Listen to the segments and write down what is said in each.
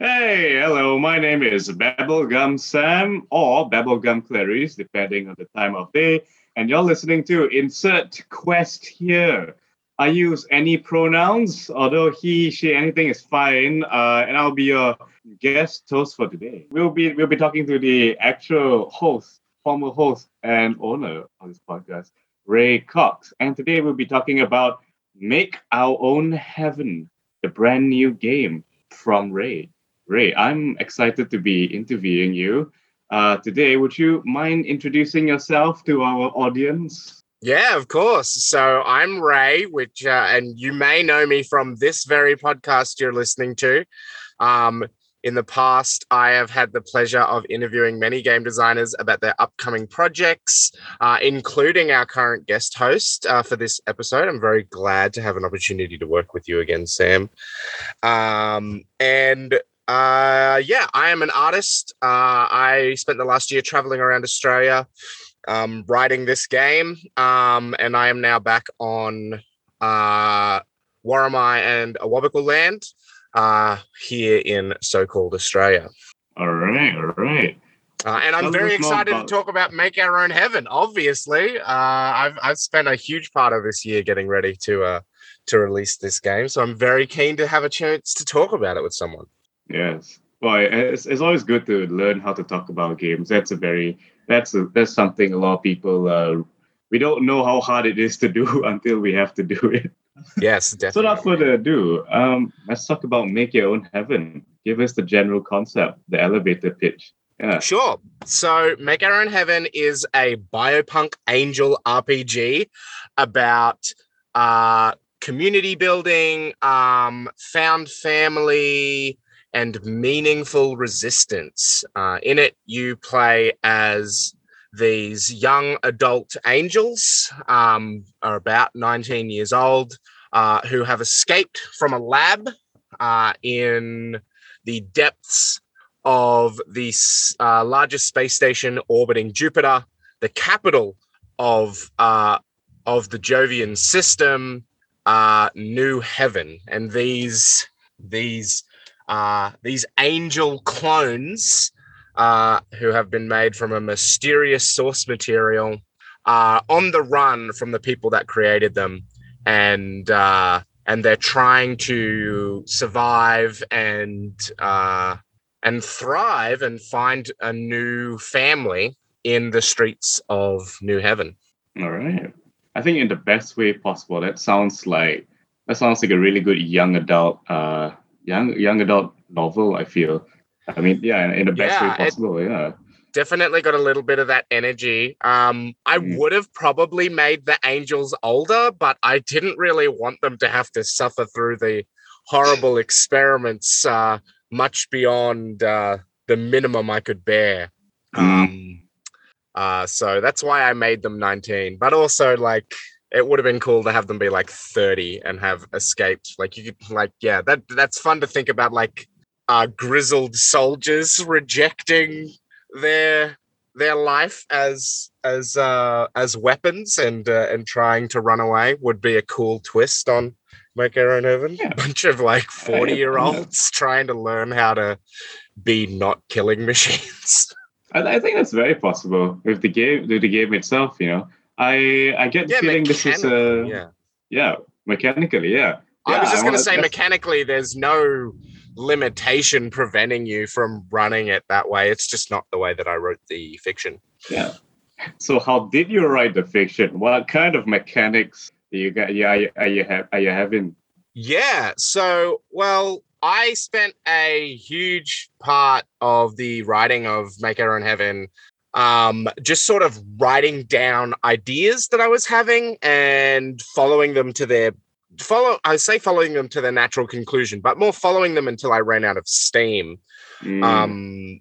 Hey, hello. My name is Bubblegum Sam or Bubblegum Clarice, depending on the time of day. And you're listening to Insert Quest here. I use any pronouns, although he, she, anything is fine. Uh, and I'll be your guest host for today. We'll be we'll be talking to the actual host, former host and owner of this podcast, Ray Cox. And today we'll be talking about Make Our Own Heaven, the brand new game from Ray. Ray, I'm excited to be interviewing you uh, today. Would you mind introducing yourself to our audience? Yeah, of course. So I'm Ray, which, uh, and you may know me from this very podcast you're listening to. Um, in the past, I have had the pleasure of interviewing many game designers about their upcoming projects, uh, including our current guest host uh, for this episode. I'm very glad to have an opportunity to work with you again, Sam. Um, and uh, yeah, I am an artist. Uh, I spent the last year traveling around Australia um, writing this game, um, and I am now back on uh, Worimi and Awabakal land uh, here in so-called Australia. All right, all right. Uh, and I'm Tell very excited to talk about Make Our Own Heaven. Obviously, uh, I've I've spent a huge part of this year getting ready to uh, to release this game, so I'm very keen to have a chance to talk about it with someone. Yes. Well, it's, it's always good to learn how to talk about games. That's a very that's a, that's something a lot of people uh, we don't know how hard it is to do until we have to do it. Yes, definitely. So without further ado, um, let's talk about make your own heaven. Give us the general concept, the elevator pitch. Yeah. Sure. So, Make Our Own Heaven is a biopunk angel RPG about uh, community building, um, found family, and meaningful resistance. Uh, in it, you play as these young adult angels, um, are about 19 years old, uh, who have escaped from a lab uh, in the depths of the uh, largest space station orbiting Jupiter, the capital of uh, of the Jovian system, uh, New Heaven, and these these uh, these angel clones uh, who have been made from a mysterious source material are on the run from the people that created them, and uh, and they're trying to survive and uh, and thrive and find a new family in the streets of New Heaven. All right. I think in the best way possible. That sounds like that sounds like a really good young adult, uh, young young adult novel. I feel. I mean, yeah, in the best Yeah, way it- possible. yeah. Definitely got a little bit of that energy. Um, I Mm. would have probably made the angels older, but I didn't really want them to have to suffer through the horrible experiments uh, much beyond uh, the minimum I could bear. Mm. Um, uh, so that's why I made them 19. But also, like, it would have been cool to have them be like 30 and have escaped. Like, you could, like, yeah, that that's fun to think about. Like, uh, grizzled soldiers rejecting their their life as as uh, as weapons and uh, and trying to run away would be a cool twist on Our Own Heaven. Yeah. Bunch of like Yeah, yeah, 40 year olds trying to learn how to be not killing machines. I, I think that's very possible with the game, with the game itself. You know, I I get the yeah, feeling this is mechanically, yeah. yeah, mechanically, yeah. I was just going to say, that's- mechanically, there's no limitation preventing you from running it that way. It's just not the way that I wrote the fiction. Yeah. So how did you write the fiction? What kind of mechanics do you got? Yeah, are you, are you have are you having? Yeah. So, well, I spent a huge part of the writing of Make Our Own Heaven um just sort of writing down ideas that I was having and following them to their follow I say following them to their natural conclusion, but more following them until I ran out of steam. Mm, Um,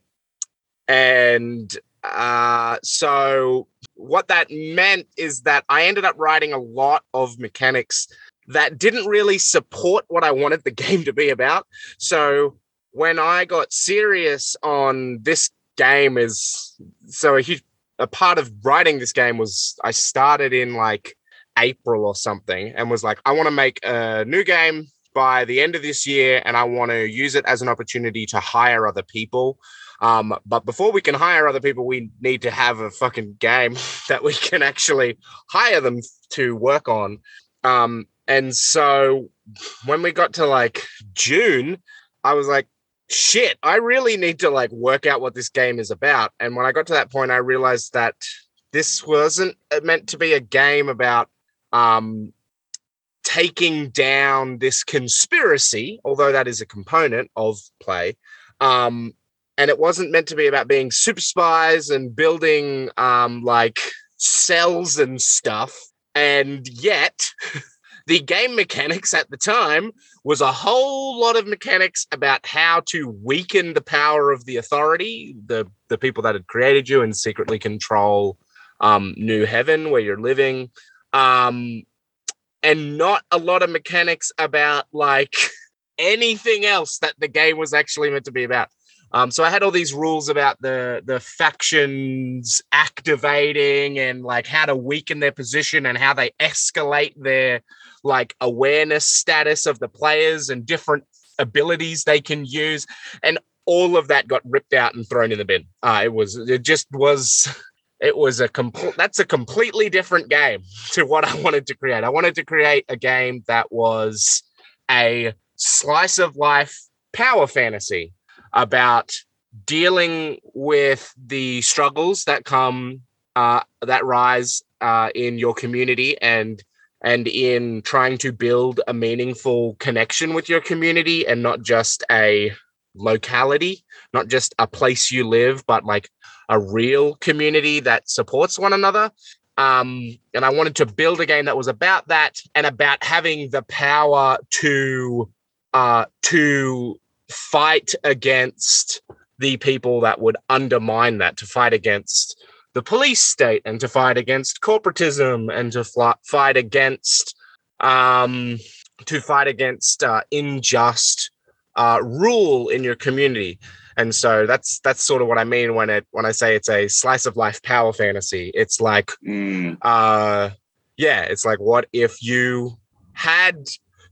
and uh, so what that meant is that I ended up writing a lot of mechanics that didn't really support what I wanted the game to be about. So when I got serious on this game is so a huge a part of writing this game was I started in like April or something and was like I want to make a new game by the end of this year, and I want to use it as an opportunity to hire other people. Um, but before we can hire other people, we need to have a fucking game that we can actually hire them to work on. Um, and so when we got to like June, I was like, shit, I really need to like work out what this game is about. And when I got to that point, I realized that this wasn't uh, meant to be a game about um, taking down this conspiracy, although that is a component of play. Um, and it wasn't meant to be about being super spies and building um, like cells and stuff. And yet, the game mechanics at the time was a whole lot of mechanics about how to weaken the power of the authority, the the people that had created you, and secretly control um, New Heaven where you're living, um, and not a lot of mechanics about like anything else that the game was actually meant to be about. Um, so I had all these rules about the the factions activating and like how to weaken their position and how they escalate their like awareness status of the players and different abilities they can use, and all of that got ripped out and thrown in the bin. Uh, it was it just was it was a complete that's a completely different game to what I wanted to create. I wanted to create a game that was a slice of life power fantasy about dealing with the struggles that come uh, that rise uh, in your community and and in trying to build a meaningful connection with your community and not just a locality, not just a place you live, but like a real community that supports one another. Um, and I wanted to build a game that was about that and about having the power to uh, to fight against the people that would undermine that, to fight against the police state and to fight against corporatism and to fl- fight against um, to fight against uh, unjust uh, rule in your community. And so that's that's sort of what I mean when it when I say it's a slice of life power fantasy. It's like, Mm. uh, yeah, it's like what if you had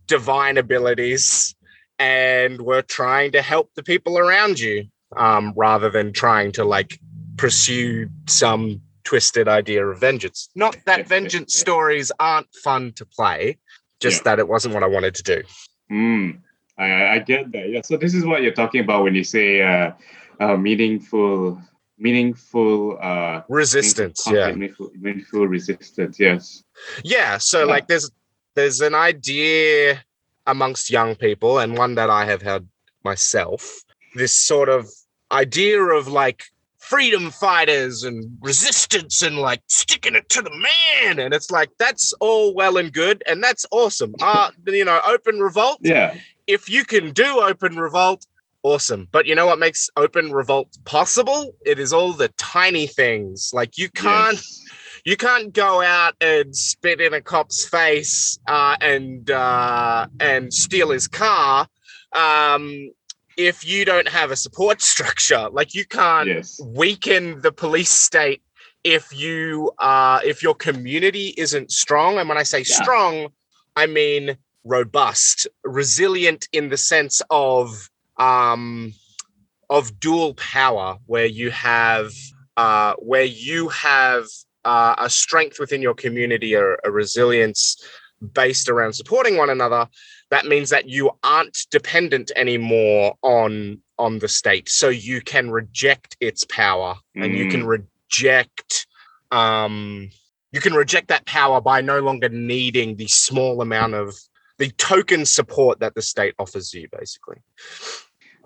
divine abilities and were trying to help the people around you um, rather than trying to like pursue some twisted idea of vengeance. Not that vengeance stories aren't fun to play, just Yeah. that it wasn't what I wanted to do. Mm. I, I- get that. Yeah. So this is what you're talking about when you say uh, uh, meaningful, meaningful uh, Resistance, yeah. meaningful, meaningful resistance. Yes. Yeah, so Yeah. like there's there's an idea amongst young people and one that I have had myself, this sort of idea of like freedom fighters and resistance and like sticking it to the man and it's like that's all well and good and that's awesome. Uh you know, open revolt Yeah. if you can do open revolt, awesome. But you know what makes open revolt possible? It is all the tiny things. Like you can't Yes. you can't go out and spit in a cop's face uh, and uh, and steal his car um, if you don't have a support structure. Like you can't Yes. weaken the police state if you uh, if your community isn't strong. And when I say Yeah. strong, I mean robust, resilient in the sense of um, of dual power, where you have uh, where you have uh, a strength within your community, or a resilience based around supporting one another. That means that you aren't dependent anymore on on the state, so you can reject its power, and you can reject um, you can reject that power by no longer needing the small amount of the token support that the state offers you, basically.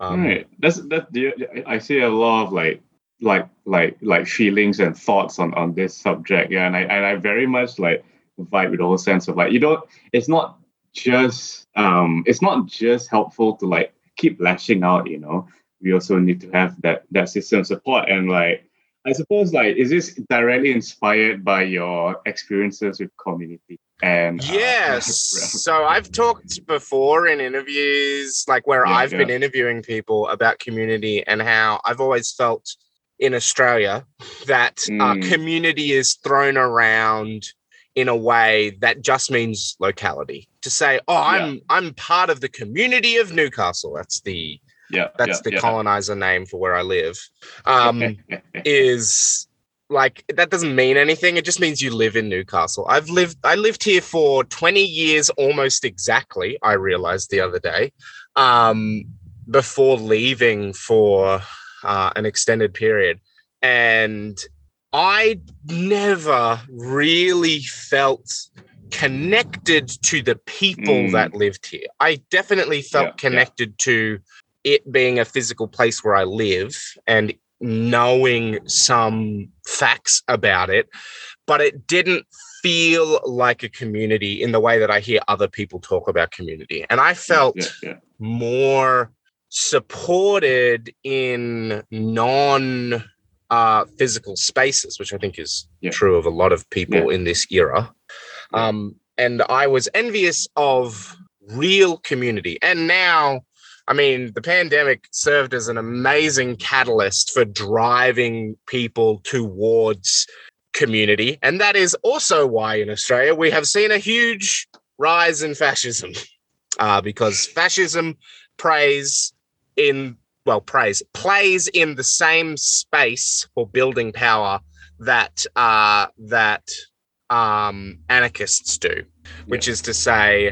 Um, right. That's that. I see a lot of like like like like feelings and thoughts on on this subject. Yeah, and I and I very much like vibe with the whole sense of like you don't. It's not just um. It's not just helpful to like keep lashing out. You know, we also need to have that that system support and like. I suppose like is this directly inspired by your experiences with community and uh, Yes. So I've talked before in interviews, like where Yeah, I've been interviewing people about community and how I've always felt in Australia that uh, Mm. community is thrown around in a way that just means locality. To say, oh, I'm I'm part of the community of Newcastle. That's the Yeah. that's yeah, the yeah. colonizer name for where I live. Um, is like that doesn't mean anything. It just means you live in Newcastle. I've lived I lived here for 20 years almost exactly, I realized the other day. Um before leaving for uh, an extended period. And I never really felt connected to the people Mm. that lived here. I definitely felt Yeah, yeah. connected to it being a physical place where I live and knowing some facts about it, but it didn't feel like a community in the way that I hear other people talk about community. And I felt Yeah, yeah. more supported in non uh, physical spaces, which I think is Yeah. true of a lot of people in this era. Um, and I was envious of real community. And now, I mean, the pandemic served as an amazing catalyst for driving people towards community. And that is also why in Australia we have seen a huge rise in fascism uh, because fascism preys in well preys plays in the same space for building power that uh, that um, anarchists do, which is to say,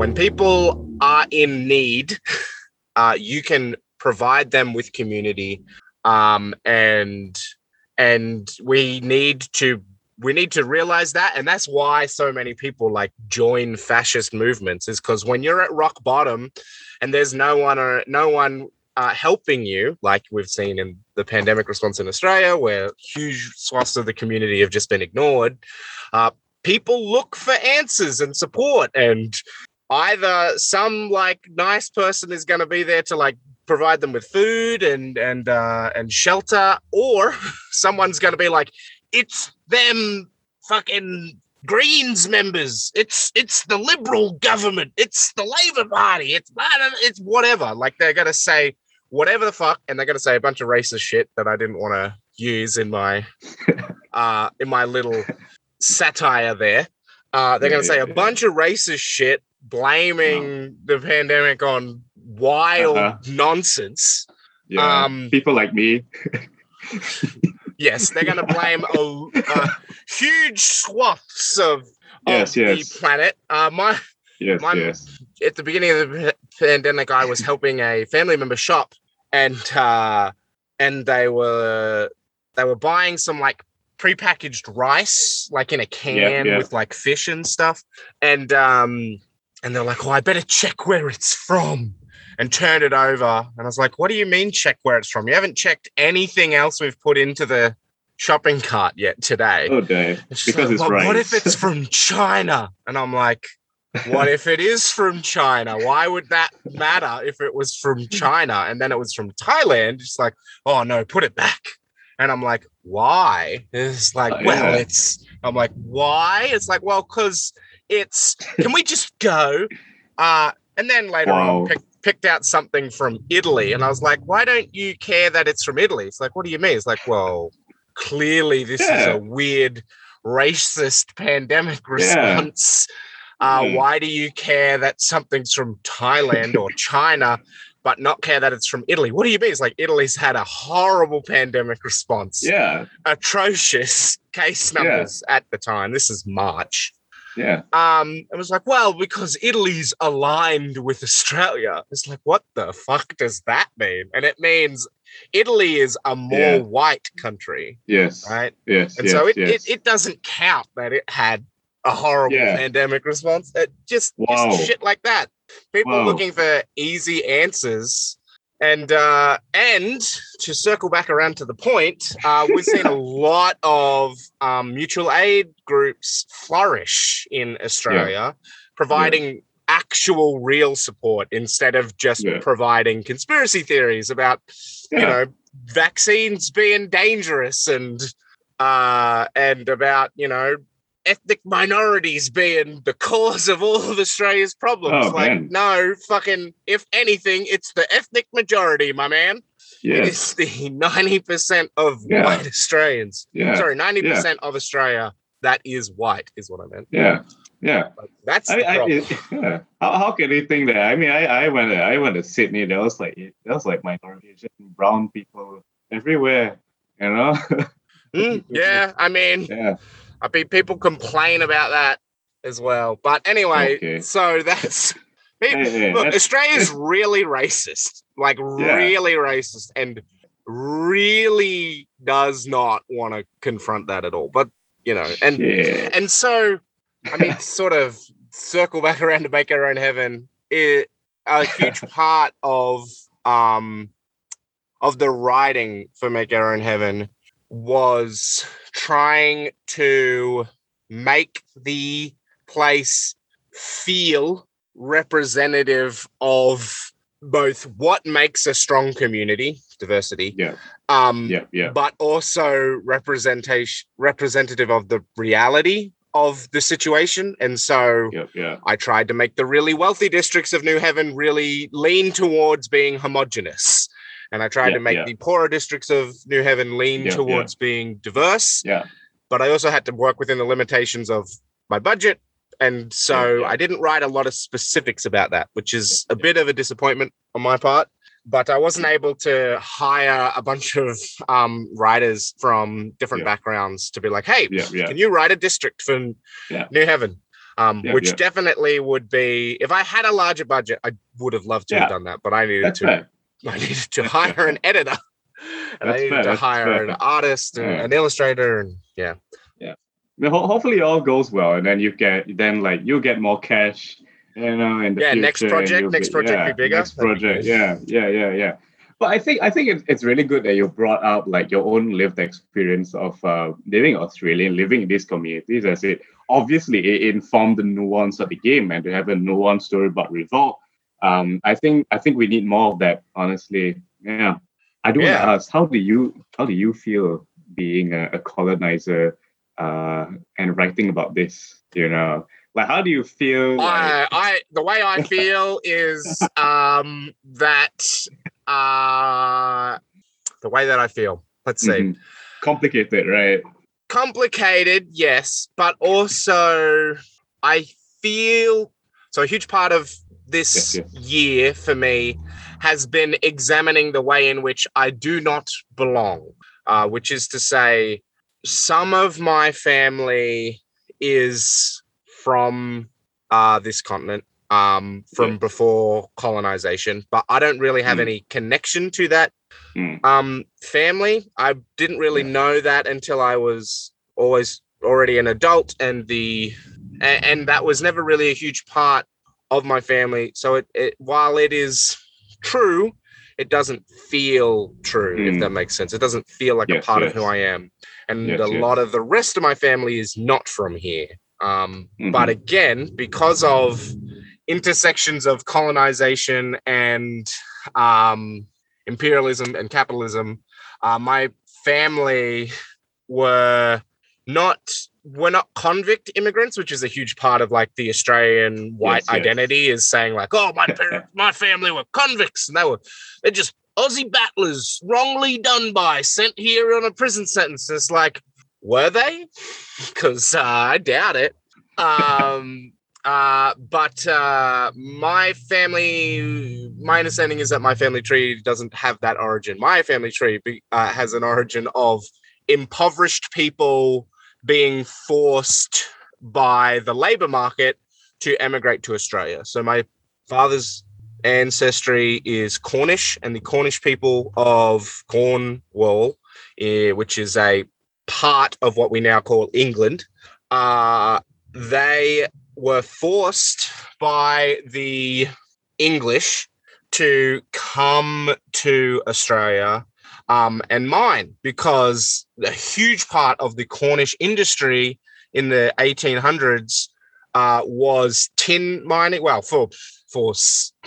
when people are in need, uh, you can provide them with community, um, and and we need to we need to realize that and that's why so many people like join fascist movements is because when you're at rock bottom and there's no one or no one uh, helping you like we've seen in the pandemic response in australia where huge swaths of the community have just been ignored uh, people look for answers and support and either some like nice person is going to be there to like provide them with food and and uh, and shelter or someone's going to be like it's them fucking greens members. It's it's the liberal government. It's the labor party. It's it's whatever. Like they're going to say whatever the fuck and they're going to say a bunch of racist shit that i didn't want to use in my uh in my little satire there uh they're going to say a bunch of racist shit blaming the pandemic on wild Uh-huh. nonsense yeah. um, People like me. Yes, they're going to blame a, a huge swaths of, of Yes, yes. the planet. Uh, my Yes, my- yes. at the beginning of the pandemic, I was helping a family member shop, and uh, and they were they were buying some like prepackaged rice, like in a can yeah. with like fish and stuff, and um and they're like, "Oh, I better check where it's from." And turned it over, and I was like, "What do you mean check where it's from? You haven't checked anything else we've put into the shopping cart yet today." Oh. It's Because like, it's "Well. What if it's from China? And I'm like, what if it is from China? Why would that matter if it was from China and then it was from Thailand? It's like, oh no, put it back. And I'm like, why? It's like, Uh, well, yeah. it's, I'm like, why? It's like, well, because it's, can we just go? Uh, and then later Wow. on, pick, picked out something from Italy. And I was like, why don't you care that it's from Italy? It's like, what do you mean? It's like, well, clearly this is a weird racist pandemic Yeah. Uh, Mm. Why do you care that something's from Thailand or China, but not care that it's from Italy? What do you mean? It's like Italy's had a horrible pandemic response, Yeah, atrocious case Yeah. numbers at the time. This is March. yeah. Um, it was like, well, because Italy's aligned with Australia. It's like, what the fuck does that mean? And it means Italy is a more Yeah. white country, Yes. right? Yes. And yes, so it, yes. it it doesn't count that it had a horrible Yeah. pandemic response. Just, just shit like that. People Wow. looking for easy answers. And uh, and to circle back around to the point, uh, we've seen a lot of um, mutual aid groups flourish in Australia, providing actual real support instead of just Yeah. providing conspiracy theories about yeah. you know vaccines being dangerous and uh and about you know ethnic minorities being the cause of all of australia's problems Oh, like man. no fucking if anything it's the ethnic majority my man yes. it's the 90% of Yeah. white australians Yeah. sorry 90% of australia that is white, is what I meant. Yeah, yeah. Like, that's I, I, it, yeah. How, how can they think that? I mean, I, I went to, I went to Sydney. There was like there was like minority, just brown people everywhere. You know? Mm, yeah, I mean, yeah. I mean, people complain about that as well. But anyway, Okay. so that's Hey, hey, look. that's- Australia's really racist, like Yeah. really racist, and really does not want to confront that at all. But you know, and yeah. and so I mean, sort of circle back around to make our own heaven. It, a huge part of um of the writing for make our own heaven was trying to make the place feel representative of both what makes a strong community diversity Yeah, um yeah, yeah. but also representation representative of the reality of the situation and so Yeah, yeah. i tried to make the really wealthy districts of new heaven really lean towards being homogenous and i tried Yeah, to make yeah. the poorer districts of new heaven lean Yeah, towards being diverse. Yeah. but i also had to work within the limitations of my budget. And so i didn't write a lot of specifics about that which is a bit of a disappointment on my part. But i wasn't able to hire a bunch of um, writers from different backgrounds to be like hey can you write a district for new heaven um, which definitely would be if i had a larger budget i would have loved to have done that but i needed That's to fair. I needed to hire an editor. And I needed fair, to hire fair. an artist and Yeah. an illustrator and yeah. Ho- hopefully it all goes well, and then you get then like you get more cash, you know, in the Yeah, next future, and project, next be- project yeah, be bigger. Next project, yeah, yeah, yeah, yeah. But I think I think it's, it's really good that you brought up like your own lived experience of uh, living in Australia, living in these communities. As it obviously it informed the nuance of the game, and to have a nuanced story about revolt. Um, I think I think we need more of that. Honestly, yeah. I do want to ask, how do you how do you feel being a, a colonizer uh, and writing about this? You know, like how do you feel? Like, I, I the way I feel is um that uh the way that I feel. Let's see. mhm. complicated, right? complicated, yes, but also I feel so a huge part of this Yes, year for me has been examining the way in which I do not belong, uh, which is to say, some of my family is from uh, this continent, um, from Yes. before colonization, but I don't really have Mm. any connection to that Mm. um family i didn't really Yeah. know that until i was always already an adult and the and, and that was never really a huge part of my family so it, it while it is true it doesn't feel true if Mm. that makes sense it doesn't feel like Yes, a part of who i am and Yes, a yes. lot of the rest of my family is not from here um but Mhm. again because of intersections of colonization and um imperialism and capitalism uh, my family were not were not convict immigrants which is a huge part of like the australian white Yes, yes. identity is saying like oh my parents my family were convicts and they were they're just aussie battlers wrongly done by sent here on a prison sentence it's like were they because uh, i doubt it um uh, but uh, my family, my understanding is that my family tree doesn't have that origin. My family tree be, uh, has an origin of impoverished people being forced by the labor market to emigrate to Australia. So my father's ancestry is Cornish, and the Cornish people of Cornwall, eh, which is a part of what we now call England, uh, they were forced by the English to come to Australia um, and mine because a huge part of the Cornish industry in the 1800s uh, was tin mining. Well, for for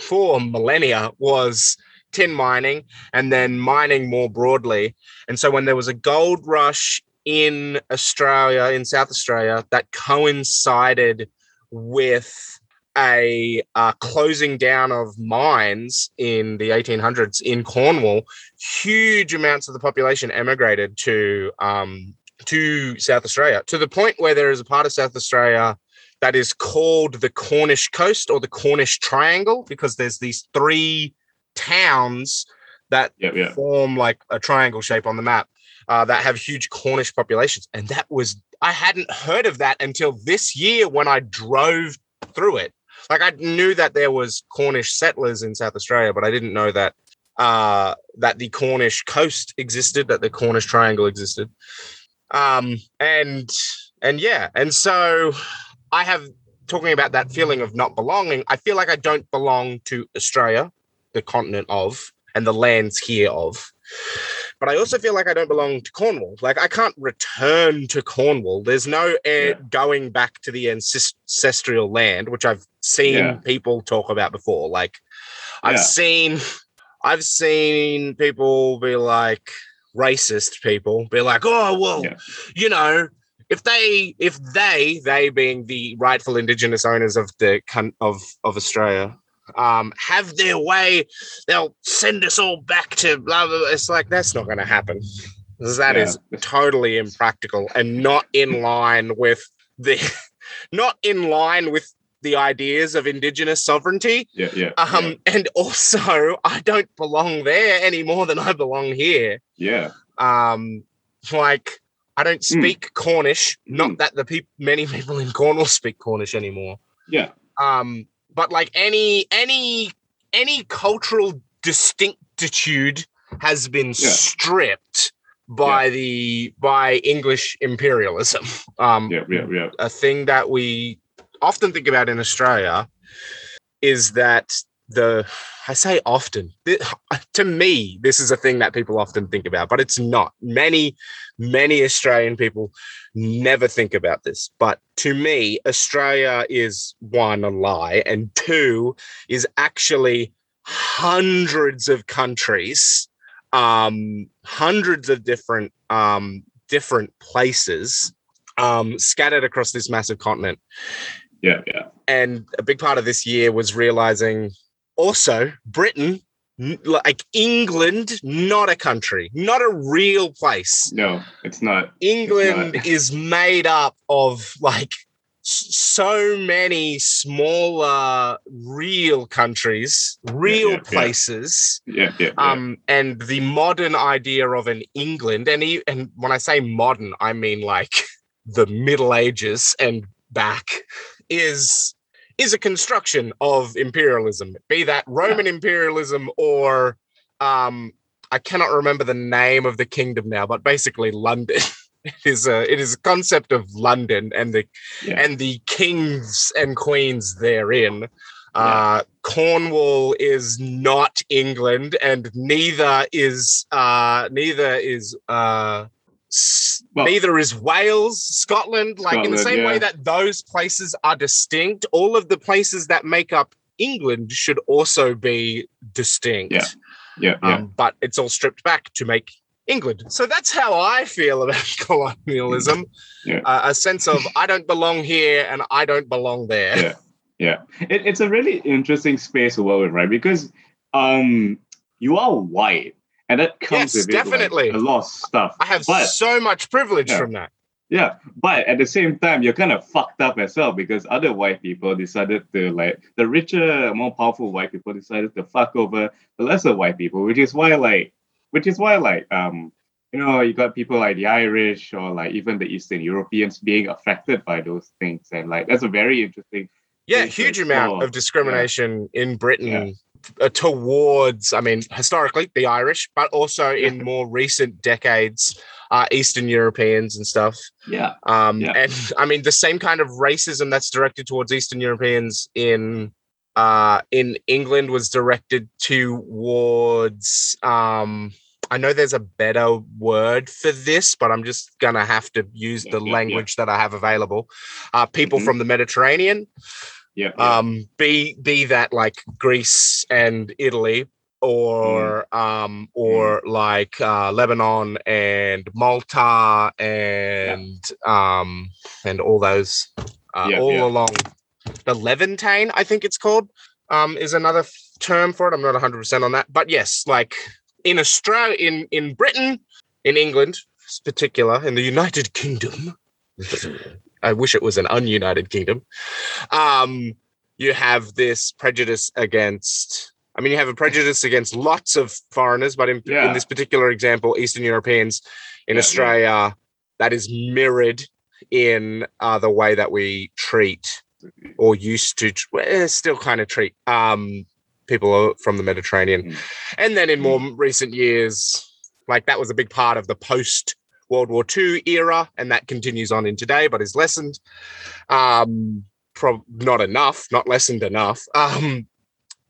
for millennia was tin mining, and then mining more broadly. And so when there was a gold rush in Australia, in South Australia, that coincided with a uh, closing down of mines in the 1800s in Cornwall, huge amounts of the population emigrated to um, to South Australia to the point where there is a part of South Australia that is called the Cornish Coast or the Cornish Triangle because there's these three towns that Yeah, yeah. form like a triangle shape on the map uh, that have huge Cornish populations. And that was, I hadn't heard of that until this year when I drove through it. Like I knew that there was Cornish settlers in South Australia, but I didn't know that uh, that the Cornish coast existed, that the Cornish Triangle existed. Um, and and yeah, and so I have talking about that feeling of not belonging. I feel like I don't belong to Australia, the continent of, and the lands here of. But I also feel like I don't belong to Cornwall. Like I can't return to Cornwall. There's no air Yeah. going back to the ancestral land, which I've seen Yeah. people talk about before. Like I've Yeah. seen I've seen people be like racist people be like, oh well, you know, if they if they they being the rightful indigenous owners of the of of Australia um have their way they'll send us all back to blah blah, blah. it's like that's not going to happen That Yeah. is totally impractical and not in line with the not in line with the ideas of indigenous sovereignty Yeah, yeah. um and also i don't belong there any more than i belong here yeah. um like i don't Hmm. speak cornish not Mm. that the people many people in cornwall speak cornish anymore Yeah. um but like any any any cultural distinctitude has been Yeah. stripped by the by english imperialism um Yeah, yeah, yeah. a thing that we often think about in Australia is that the I say often th- to me this is a thing that people often think about but it's not many many Australian people never think about this but to me Australia is one a lie and two is actually hundreds of countries um hundreds of different um different places um, scattered across this massive continent. Yeah, yeah. And a big part of this year was realizing also Britain, like England, not a country, not a real place. No, it's not. England not. is made up of like so many smaller real countries, real yeah, yeah. places Yeah, yeah. yeah. um and the modern idea of an england and e- and when i say modern i mean like the middle ages and back is is a construction of imperialism be that roman imperialism or um i cannot remember the name of the kingdom now but basically london. It is a it is a concept of london and the Yeah. and the kings and queens therein. Uh, Cornwall is not England, and neither is uh, neither is uh, Well- neither is Wales, Scotland. Like in the same way that those places are distinct, all of the places that make up England should also be distinct. Yeah, yeah, yeah. Um, but it's all stripped back to make England. So that's how I feel about colonialism. Yeah. Uh, a sense of I don't belong here and I don't belong there. Yeah. Yeah, it, it's a really interesting space to work with, right? Because um, you are white, and that comes Yes, with it, like, definitely. a lot of stuff. I have but so much privilege Yeah. from that. yeah, but at the same time, you're kind of fucked up as well because other white people decided to like the richer, more powerful white people decided to fuck over the lesser white people, which is why like, which is why like um. You know, you got people like the Irish or like even the Eastern Europeans being affected by those things, and like that's a very interesting Yeah, huge amount of discrimination in Britain Yeah. Uh, towards, I mean, historically, the Irish, but also in more recent decades, uh, Eastern Europeans and stuff. Yeah, Um, Yeah. And I mean, the same kind of racism that's directed towards Eastern Europeans in uh, in England was directed towards. Um, I know there's a better word for this, but I'm just gonna have to use Yeah, the yeah, language that I have available. Uh, people Mhm. from the Mediterranean, yeah, yeah. um, be be that like Greece and Italy, or um, or like uh, Lebanon and Malta and um, and all those uh, Yeah, all yeah. along the Levantine, I think it's called, um, is another f- term for it. I'm not 100 percent on that, but yes, like in Australia, in in Britain, in England, particular, in the United Kingdom, I wish it was an ununited kingdom. Um, you have this prejudice against. I mean, you have a prejudice against lots of foreigners, but in, Yeah. in this particular example, Eastern Europeans in Yeah. Australia, that is mirrored in uh, the way that we treat or used to eh, still kind of treat um, people from the Mediterranean. Mm. And then in more recent years, like that was a big part of the post World War II era, and that continues on in today, but is lessened. Um, prob- not enough, not lessened enough. Um,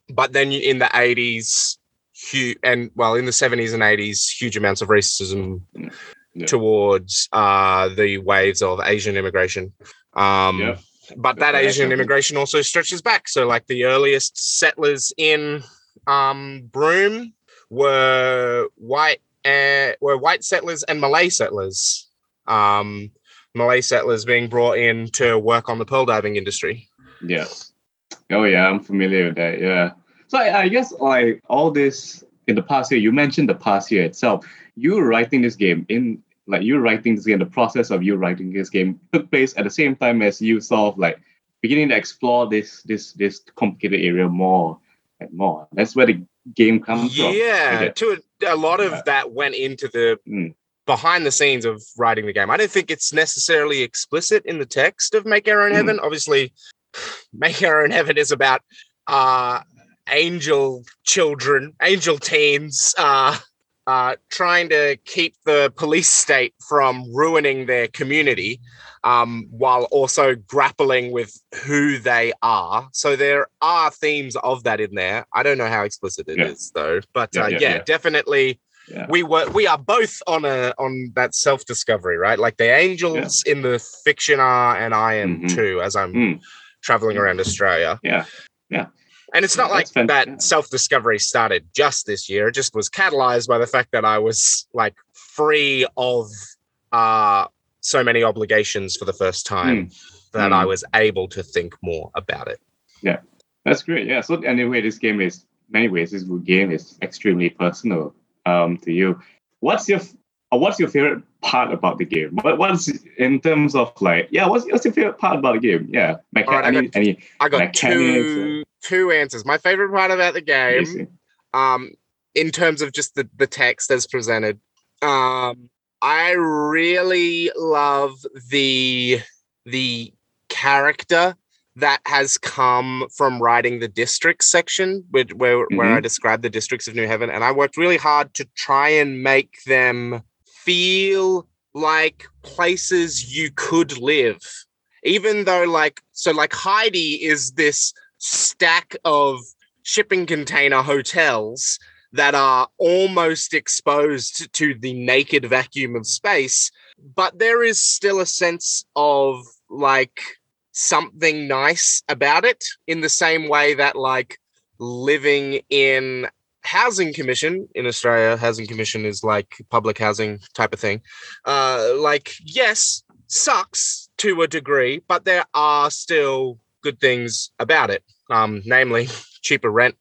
but then in the 80s, hu- and well, in the 70s and 80s, huge amounts of racism Yeah. towards uh, the waves of Asian immigration. Um, Yeah. But that Asian immigration also stretches back. So, like the earliest settlers in um, Broome were white, were white settlers and Malay settlers. Um, Malay settlers being brought in to work on the pearl diving industry. Yeah. Oh yeah, I'm familiar with that. Yeah. So I, I guess like all this in the past year, you mentioned the past year itself. You writing this game in like you writing this game, the process of you writing this game took place at the same time as you sort of like beginning to explore this this this complicated area more and more. That's where the game comes from. Yeah, to a, a lot of Yeah. that went into the Mm. behind the scenes of writing the game. I don't think it's necessarily explicit in the text of Make Our Own Mm. Heaven. Obviously, Make Our Own Heaven is about uh angel children, angel teens, uh uh, trying to keep the police state from ruining their community, um, while also grappling with who they are. So there are themes of that in there. I don't know how explicit it is Yeah. though, but Yeah, uh, yeah, yeah, definitely. We were we are both on a on that self discovery, right? Like the angels in the fiction are, and I am Mhm. too, as I'm Mm. traveling around Australia. Yeah. Yeah. And it's not like that self discovery started just this year. It just was catalyzed by the fact that I was like free of uh so many obligations for the first time that I Mm. was able to think more about it. Yeah, that's great. Yeah. So anyway, this game is many ways this game is extremely personal um to you. What's your uh, what's your favorite part about the game? What what's in terms of like yeah, what's, what's your favorite part about the game? Yeah. Mecha- right, I any, any I got two two answers. My favorite part about the game um in terms of just the the text as presented um i really love the the character that has come from writing the districts section which, where where i mm-hmm. described the districts of new heaven and i worked really hard to try and make them feel like places you could live. Even though like so like heidi is this stack of shipping container hotels that are almost exposed to the naked vacuum of space but there is still a sense of like something nice about it in the same way that like living in housing commission in australia housing commission is like public housing type of thing uh like yes sucks to a degree but there are still good things about it um namely cheaper rent.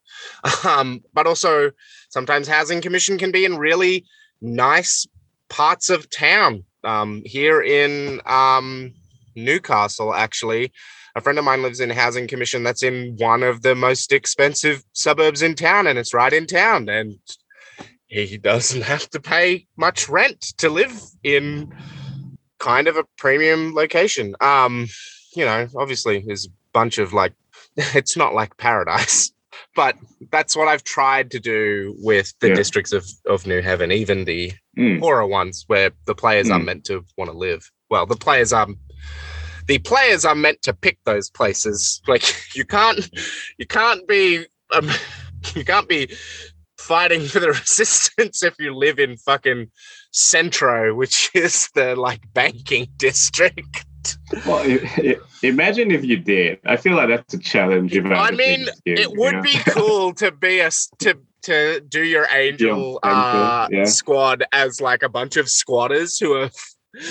Um but also sometimes housing commission can be in really nice parts of town. Um here in um newcastle actually a friend of mine lives in housing commission that's in one of the most expensive suburbs in town and it's right in town and he doesn't have to pay much rent to live in kind of a premium location. Um you know obviously there's a bunch of like it's not like paradise but that's what i've tried to do with the Yeah. districts of of new heaven even the Mm, poorer ones where the players are Mm. meant to want to live. Well, the players are the players are meant to pick those places. Like you can't you can't be um, you can't be fighting for the resistance if you live in fucking Centro, which is the like banking district. Well, i- i- imagine if you did. I feel like that's a challenge. I, I had to play mean, it would know? be cool to be a to to do your angel, angel, uh, yeah. squad as like a bunch of squatters who are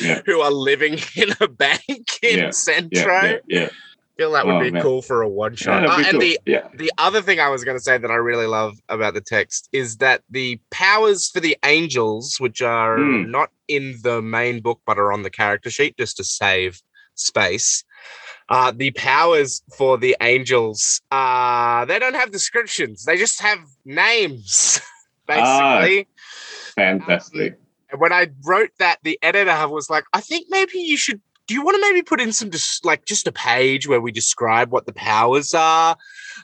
Yeah. who are living in a bank in Yeah, Centro. yeah, yeah, yeah. Feel that would Oh, be man. cool for a one shot. that'd Uh, and cool. the yeah. the other thing I was going to say that I really love about the text is that the powers for the angels, which are Hmm. not in the main book but are on the character sheet just to save space. Uh, the powers for the angels, uh, they don't have descriptions. They just have names, Ah. basically. Fantastic. And when I wrote that, the editor was like, I think maybe you should. Do you want to maybe put in some just like just a page where we describe what the powers are?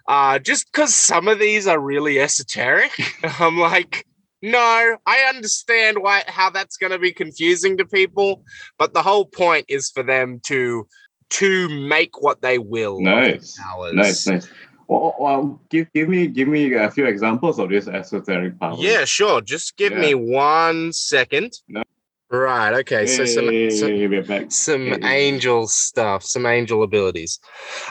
Uh, just because some of these are really esoteric. I'm like, no, I understand why how that's going to be confusing to people, but the whole point is for them to to make what they will. Nice. powers. Nice, nice. Well, well, give give me give me a few examples of this esoteric power. Yeah, sure. Just give me one second. No. Right. Okay. So some, some we're back. some Hey. angel stuff, some angel abilities.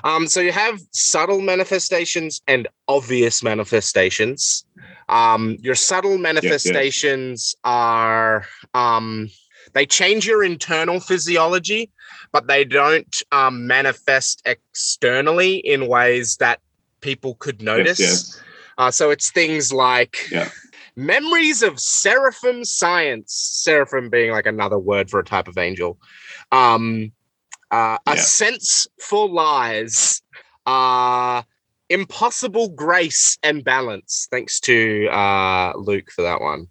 Um, so you have subtle manifestations and obvious manifestations. Um, your subtle manifestations are um, they change your internal physiology, but they don't um, manifest externally in ways that people could notice. Uh, so it's things like Yeah. Memories of seraphim science, seraphim being like another word for a type of angel. Um, uh, a sense for lies, uh, impossible grace and balance. Thanks to uh, Luke for that one.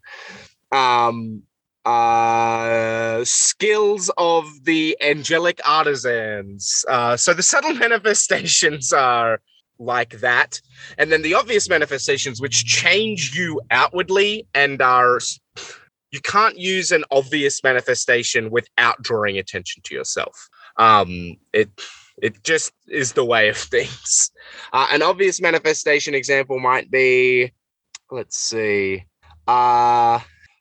Um, uh, skills of the angelic artisans. Uh, so the subtle manifestations are like that and then the obvious manifestations which change you outwardly and are you can't use an obvious manifestation without drawing attention to yourself um it it just is the way of things uh, an obvious manifestation example might be let's see uh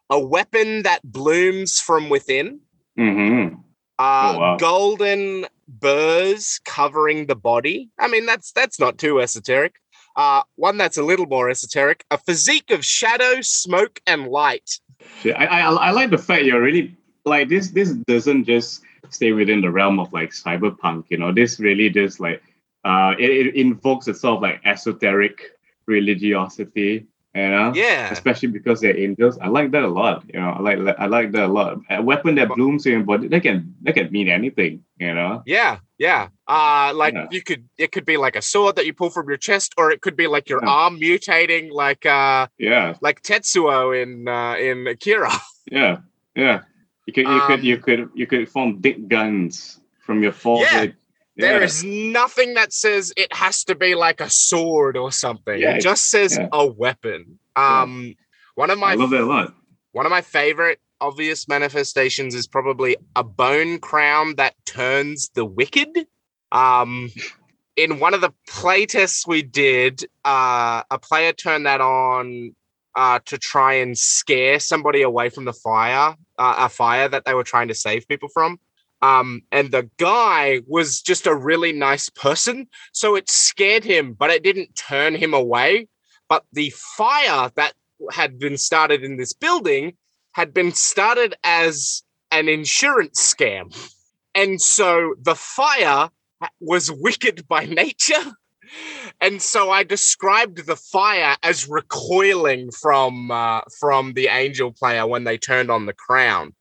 a weapon that blooms from within Mm-hmm. uh, Oh, wow. golden burrs covering the body. I mean, that's that's not too esoteric. Uh, one that's a little more esoteric: a physique of shadow, smoke, and light. I, I I like the fact you're really like this. This doesn't just stay within the realm of like cyberpunk. You know, this really just like uh, it, it invokes itself like esoteric religiosity. You know, Yeah, especially because they're angels. I like that a lot. You know, I like I like that a lot. A weapon that blooms in your body, they can they can mean anything. You know. yeah, yeah. Uh, like Yeah. you could, it could be like a sword that you pull from your chest, or it could be like your Yeah. arm mutating, like uh, Yeah, like Tetsuo in uh, in Akira. yeah, yeah. You could you could Um, you could you could form big guns from your forehead. There Yeah. is nothing that says it has to be like a sword or something. Yeah, it just says yeah. a weapon. Um, one of my I love that a lot. one of my favorite obvious manifestations is probably a bone crown that turns the wicked. Um, in one of the playtests we did, uh, a player turned that on uh, to try and scare somebody away from the fire, uh, a fire that they were trying to save people from. Um, and the guy was just a really nice person, so it scared him, but it didn't turn him away. But the fire that had been started in this building had been started as an insurance scam. And so the fire was wicked by nature. And so I described the fire as recoiling from uh, from the angel player when they turned on the crown,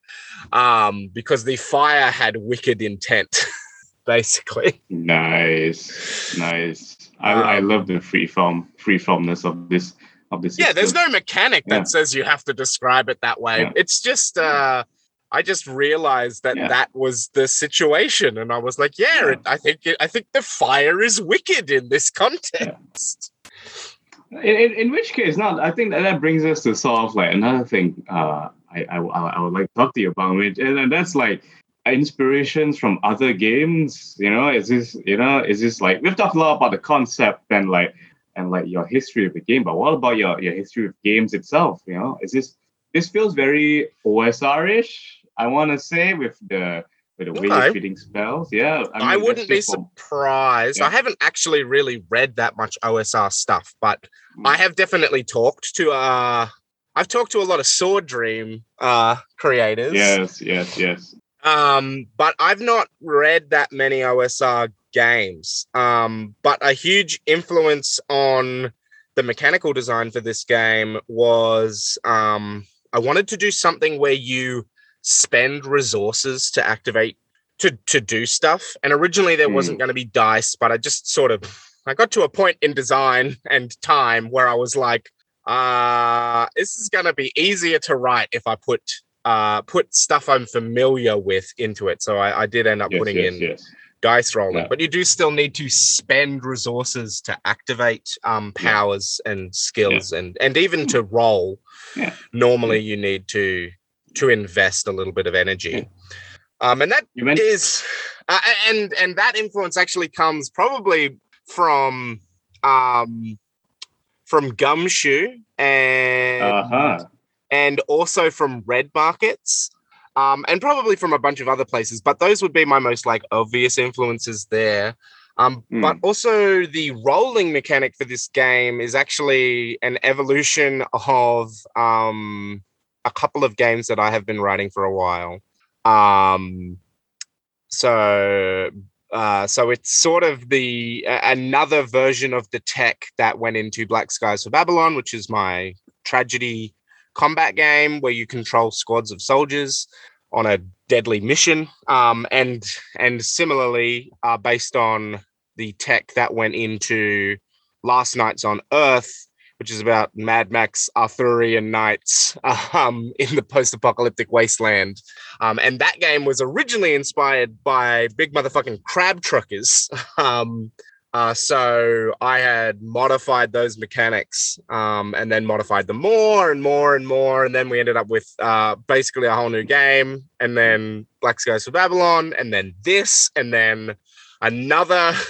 um, because the fire had wicked intent, basically. Nice, nice. I, I Um, love the free form free formness of this of this. Yeah, there's no mechanic that Yeah. says you have to describe it that way. Yeah. It's just uh I just realized that Yeah. that was the situation and I was like, yeah. It, I think it, I think the fire is wicked in this context. In, in, in which case, not. I think that, that brings us to sort of like another thing. Uh, I, I I I would like to talk to you about it, and, and that's like inspirations from other games. You know, is this you know is this like we've talked a lot about the concept and like and like your history of the game, but what about your your history of games itself? You know, is this this feels very OSR-ish? I want to say with the with the way Okay. you're treating spells. Yeah, I, mean, that's wouldn't be from- surprised. I haven't actually really read that much OSR stuff, but Mm. I have definitely talked to uh I've talked to a lot of Sword Dream uh creators. Yes, yes, yes. Um, but I've not read that many OSR games. Um, but a huge influence on the mechanical design for this game was um, I wanted to do something where you spend resources to activate to to do stuff. And originally there Mm. wasn't going to be dice, but I just sort of I got to a point in design and time where I was like, uh, this is going to be easier to write if I put uh, put stuff I'm familiar with into it. So I, I did end up Yes, putting yes, in yes. dice rolling, Yeah. but you do still need to spend resources to activate um, Yeah. powers and skills, and and even to roll. Yeah. Normally, you need to to invest a little bit of energy, Yeah. um, and that meant is uh, and and that influence actually comes probably from um from gumshoe and uh-huh. and also from red markets um and probably from a bunch of other places but those would be my most like obvious influences there um Hmm. but also the rolling mechanic for this game is actually an evolution of um a couple of games that I have been writing for a while um so uh, so it's sort of the uh, another version of the tech that went into Black Skies for Babylon, which is my tragedy combat game where you control squads of soldiers on a deadly mission. Um, and and similarly, uh, based on the tech that went into Last Nights on Earth, which is about Mad Max Arthurian knights um, in the post-apocalyptic wasteland. Um, and that game was originally inspired by big motherfucking crab truckers. Um, uh, so I had modified those mechanics um, and then modified them more and more and more. And then we ended up with uh, basically a whole new game. And then Black Skies for Babylon, and then this, and then another.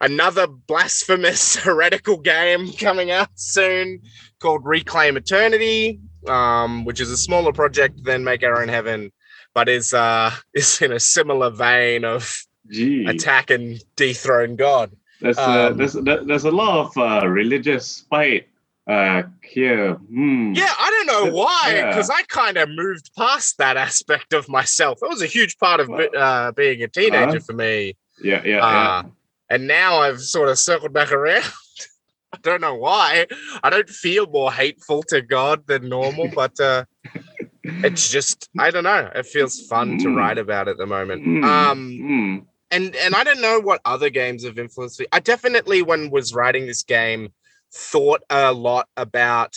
Another blasphemous heretical game coming out soon called Reclaim Eternity, um, which is a smaller project than Make Our Own Heaven, but is uh, is in a similar vein of Gee. attack and dethrone God. There's, uh, Um, there's there's a lot of uh, religious spite uh, here. Hmm. Yeah, I don't know why, yeah. because I kind of moved past that aspect of myself. It was a huge part of uh, being a teenager uh, for me, yeah, yeah, Uh, and now I've sort of circled back around. I don't know why. I don't feel more hateful to God than normal, but uh, it's just I don't know. It feels fun to Mm. write about at the moment. Hmm, Um, hmm. and and I don't know what other games have influenced me. I definitely, when was writing this game, thought a lot about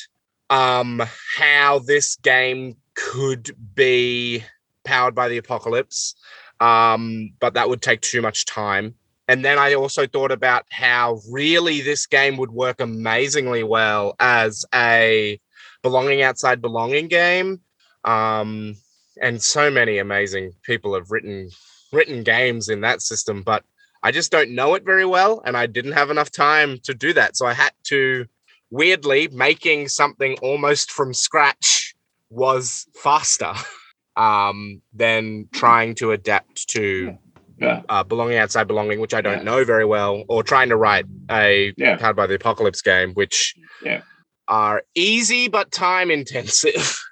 um how this game could be powered by the apocalypse, um, but that would take too much time. And then I also thought about how really this game would work amazingly well as a belonging outside belonging game. Um, and so many amazing people have written written games in that system, but I just don't know it very well, and I didn't have enough time to do that. So I had to weirdly making something almost from scratch was faster um, than trying to adapt to Yeah. uh, belonging outside belonging, which I don't Yeah. know very well, or trying to write a Yeah. powered by the apocalypse game, which Yeah. are easy but time intensive.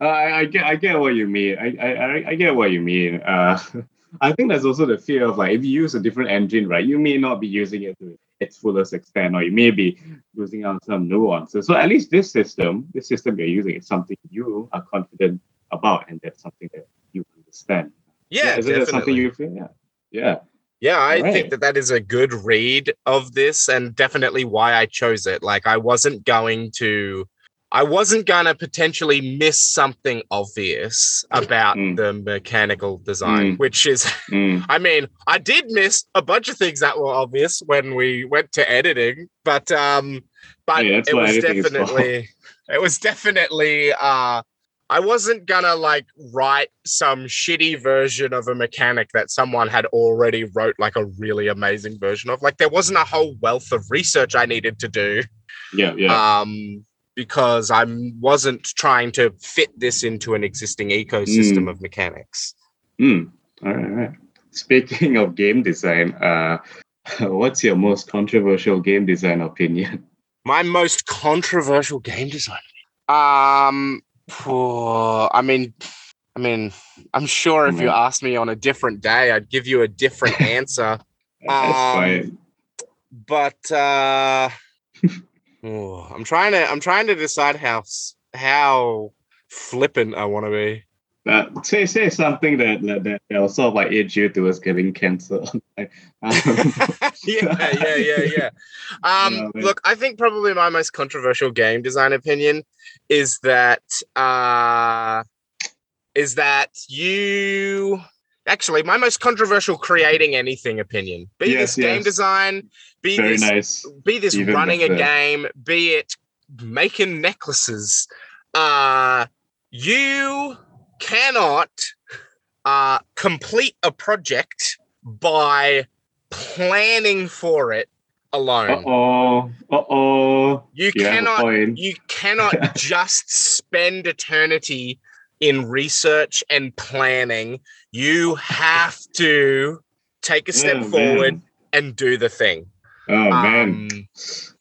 Uh, I, I get I get what you mean. I I, I- get what you mean. Uh, I think there's also the fear of like if you use a different engine, right? You may not be using it to its fullest extent, or you may be losing out some nuances. So at least this system, this system you're using, is something you are confident about, and that's something that you understand. Yeah, is it definitely. something you feel? Yeah, yeah. Yeah, I Alright. think that that is a good read of this and definitely why I chose it. Like I wasn't going to I wasn't going to potentially miss something obvious about Mm. the mechanical design, Mm. which is Mm, I mean, I did miss a bunch of things that were obvious when we went to editing, but um but Yeah, it was editing is definitely it was definitely uh I wasn't gonna like write some shitty version of a mechanic that someone had already wrote like a really amazing version of. Like there wasn't a whole wealth of research I needed to do. yeah, yeah. Um because I wasn't trying to fit this into an existing ecosystem Mm. of mechanics. Mm. All right, all right. Speaking of game design, uh, what's your most controversial game design opinion? My most controversial game design. Um, oh, I mean, I mean, I'm sure if you asked me on a different day, I'd give you a different answer. Um, but uh oh, I'm trying to I'm trying to decide how how flippant I want to be. Uh, say say something that that that will sort of like edge you towards getting cancer. Um, yeah, yeah, yeah, yeah. Um, Yeah, look, I think probably my most controversial game design opinion is that uh, is that you actually my most controversial creating anything opinion. Be Yes, this game yes. design, be very this nice. be this Even running a better. game, be it making necklaces. Uh, you cannot uh, complete a project by planning for it alone. Uh oh. Uh oh. You You cannot you cannot just spend eternity in research and planning. You have to take a step Oh, forward man. and do the thing. Oh man. Um,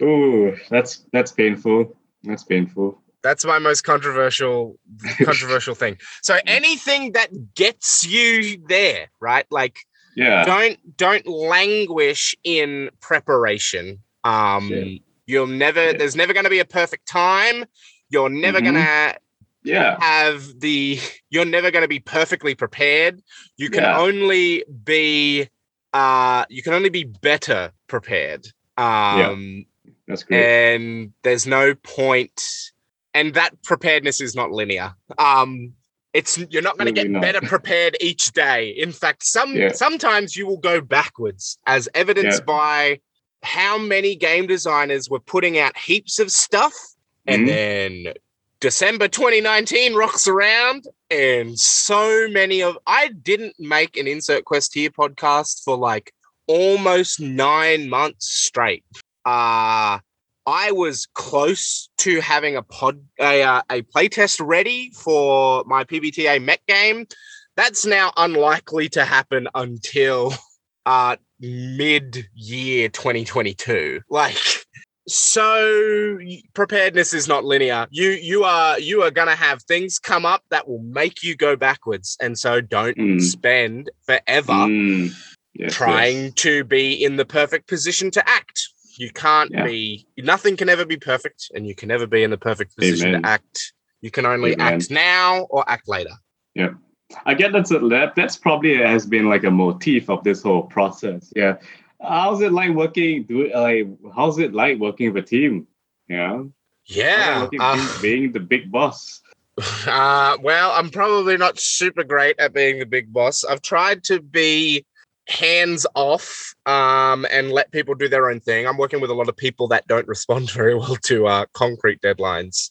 Ooh, that's that's painful. That's painful. That's my most controversial controversial thing. So anything that gets you there, right? Like Yeah. don't don't languish in preparation. Um you'll never Yeah. there's never going to be a perfect time. You're never Mhm. going to Yeah. have the you're never going to be perfectly prepared. You can Yeah. only be uh you can only be better prepared. Um That's great. and there's no point and that preparedness is not linear um it's you're not going to get not. better prepared each day in fact some Yeah. sometimes you will go backwards as evidenced Yeah. by how many game designers were putting out heaps of stuff and Mhm. then December 2019 rocks around and so many of I didn't make an insert quest here podcast for like almost 9 months straight. Uh I was close to having a pod a uh, a playtest ready for my PBTA Met game. That's now unlikely to happen until uh mid year 2022. Like so preparedness is not linear you you are you are going to have things come up that will make you go backwards and so don't Mm. spend forever Mm. Yes, trying yes. to be in the perfect position to act you can't Yeah. be nothing can ever be perfect and you can never be in the perfect position Amen. to act you can only Amen. act now or act later yeah I get that's a, that that's probably has been like a motif of this whole process. Yeah. How's it like working? Do like how's it like working with a team? Yeah. Yeah uh, being the big boss. Uh, well, I'm probably not super great at being the big boss. I've tried to be hands off um, and let people do their own thing. I'm working with a lot of people that don't respond very well to uh, concrete deadlines.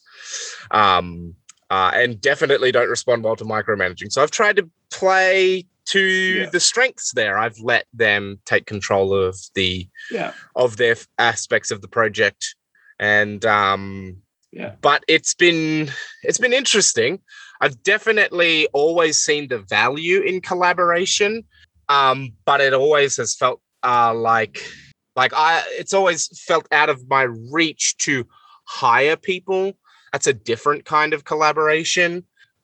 Um, uh, and definitely don't respond well to micromanaging. So I've tried to play to Yeah. the strengths there. I've let them take control of the Yeah. of their aspects of the project and um Yeah. but it's been it's been interesting i've definitely always seen the value in collaboration um but it always has felt uh like like i it's always felt out of my reach to hire people. That's a different kind of collaboration.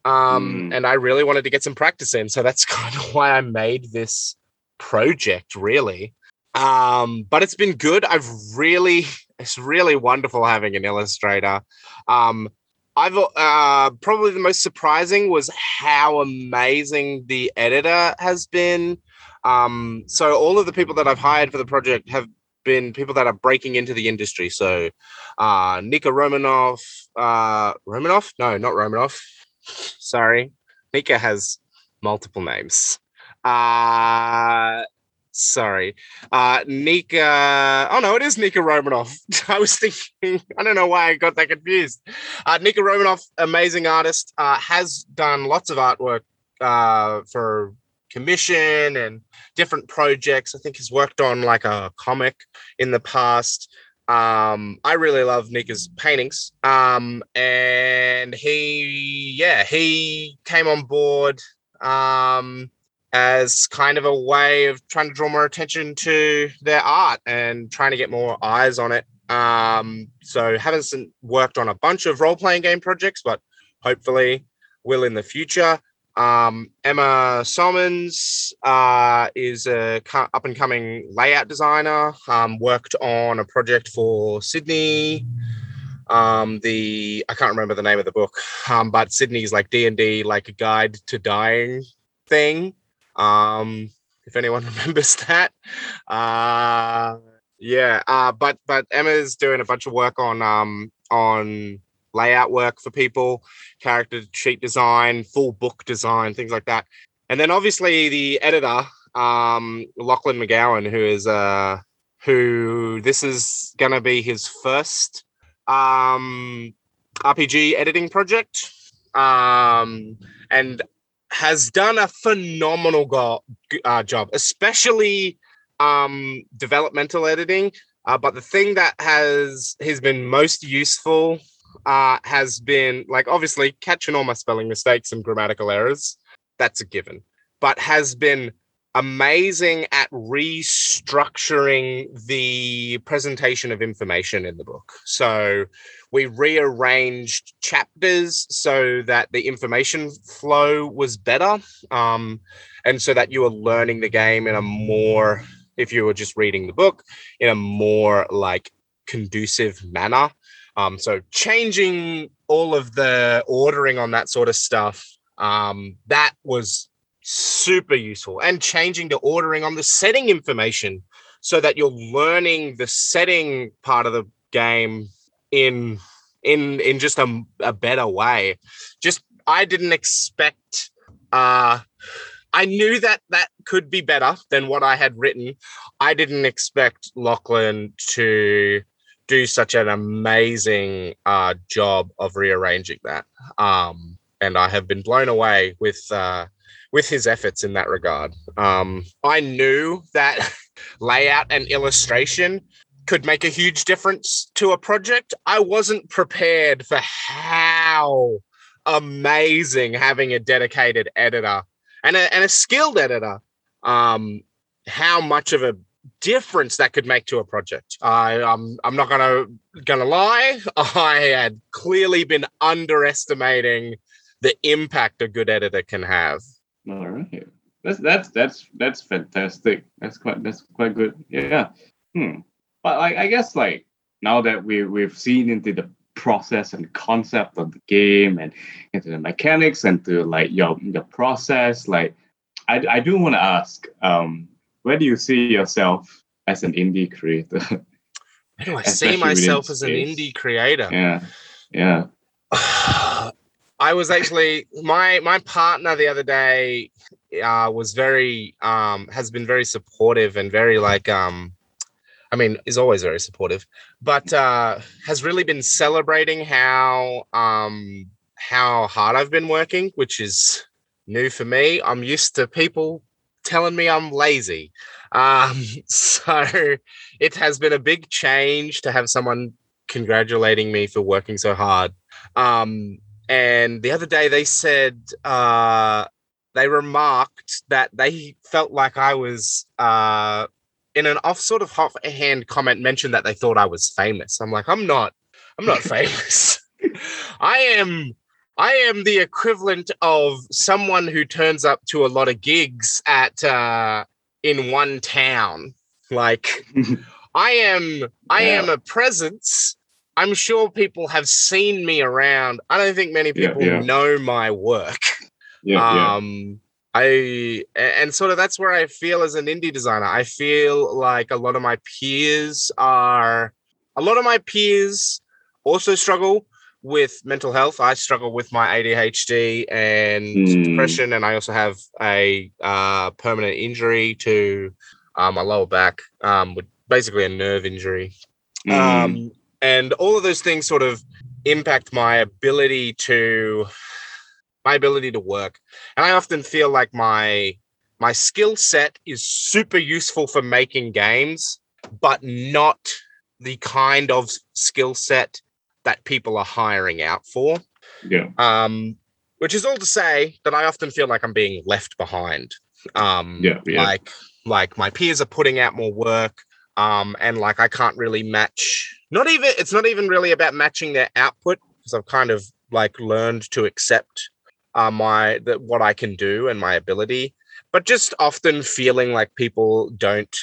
Um Mm. and i really wanted to get some practice in. So that's kind of why i made this project really. Um but it's been good. I've really it's really wonderful having an illustrator. Um i've uh probably the most surprising was how amazing the editor has been um so all of the people that i've hired for the project have been people that are breaking into the industry. So uh nika romanov uh romanov no not romanov sorry. Nika has multiple names. Uh sorry. Uh nika oh no it is nika romanov i was thinking i don't know why i got that confused. Uh nika romanov amazing artist uh has done lots of artwork uh for commission and different projects i think he's worked on like a comic in the past um i really love nika's paintings um and he yeah he came on board um as kind of a way of trying to draw more attention to their art and trying to get more eyes on it. Um, so haven't worked on a bunch of role-playing game projects, but hopefully will in the future. Um, Emma Solomons uh, is a up and coming layout designer. Um, worked on a project for Sydney. Um, the I can't remember the name of the book, um, but Sydney's like D and D, like a guide to dying thing. Um, if anyone remembers that. Uh, yeah, uh, but but Emma's doing a bunch of work on um on layout work for people, character sheet design, full book design, things like that. And then obviously the editor, um, Lachlan McGowan, who is uh who this is gonna be his first um RPG editing project. Um and has done a phenomenal go- uh, job, especially um, developmental editing. Uh, but the thing that has has been most useful uh, has been like obviously catching all my spelling mistakes and grammatical errors. That's a given. But has been amazing at restructuring the presentation of information in the book. So we rearranged chapters so that the information flow was better um, and so that you were learning the game in a more if you were just reading the book in a more like conducive manner um, so changing all of the ordering on that sort of stuff um, that was super useful. And changing the ordering on the setting information so that you're learning the setting part of the game in in in just a, a better way. Just i didn't expect uh i knew that that could be better than what i had written. I didn't expect lachlan to do such an amazing uh job of rearranging that um and i have been blown away with uh with his efforts in that regard. Um, I knew that layout and illustration could make a huge difference to a project. I wasn't prepared for how amazing having a dedicated editor and a, and a skilled editor, um, how much of a difference that could make to a project. I, I'm I'm not gonna gonna lie. I had clearly been underestimating the impact a good editor can have. All right. That's that's that's that's fantastic. That's quite that's quite good. Yeah. Hmm. But like I guess like now that we we've seen into the process and concept of the game and into the mechanics and to like your your process, like I, I do want to ask, um, where do you see yourself as an indie creator? Where do I see myself as an indie creator? Yeah. Yeah. I was actually my my partner the other day uh, was very um, has been very supportive and very like um, I mean is always very supportive, but uh, has really been celebrating how um, how hard I've been working, which is new for me. I'm used to people telling me I'm lazy, um, so it has been a big change to have someone congratulating me for working so hard. Um, and the other day they said uh, they remarked that they felt like I was uh, in an off sort of hand comment mentioned that they thought I was famous. I'm like, I'm not. I'm not famous. I am. I am the equivalent of someone who turns up to a lot of gigs at uh, in one town. Like, I am. I yeah. am a presence I'm sure people have seen me around. I don't think many people yeah, yeah. know my work. Yeah, um, I and sort of that's where I feel as an indie designer. I feel like a lot of my peers are a lot of my peers also struggle with mental health. I struggle with my ADHD and mm. depression, and I also have a uh, permanent injury to uh, my lower back, um, with basically a nerve injury. Mm. Um, and all of those things sort of impact my ability to my ability to work and i often feel like my my skill set is super useful for making games but not the kind of skill set that people are hiring out for. Yeah. Um which is all to say that i often feel like i'm being left behind. Um yeah, yeah. like like my peers are putting out more work um and like i can't really match not even it's not even really about matching their output because I've kind of like learned to accept uh, my that what I can do and my ability, but just often feeling like people don't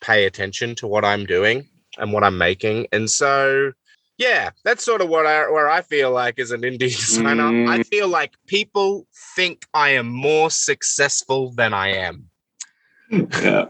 pay attention to what I'm doing and what I'm making, and so yeah, that's sort of what I where I feel like as an indie designer. Mm. I feel like people think I am more successful than I am. yeah.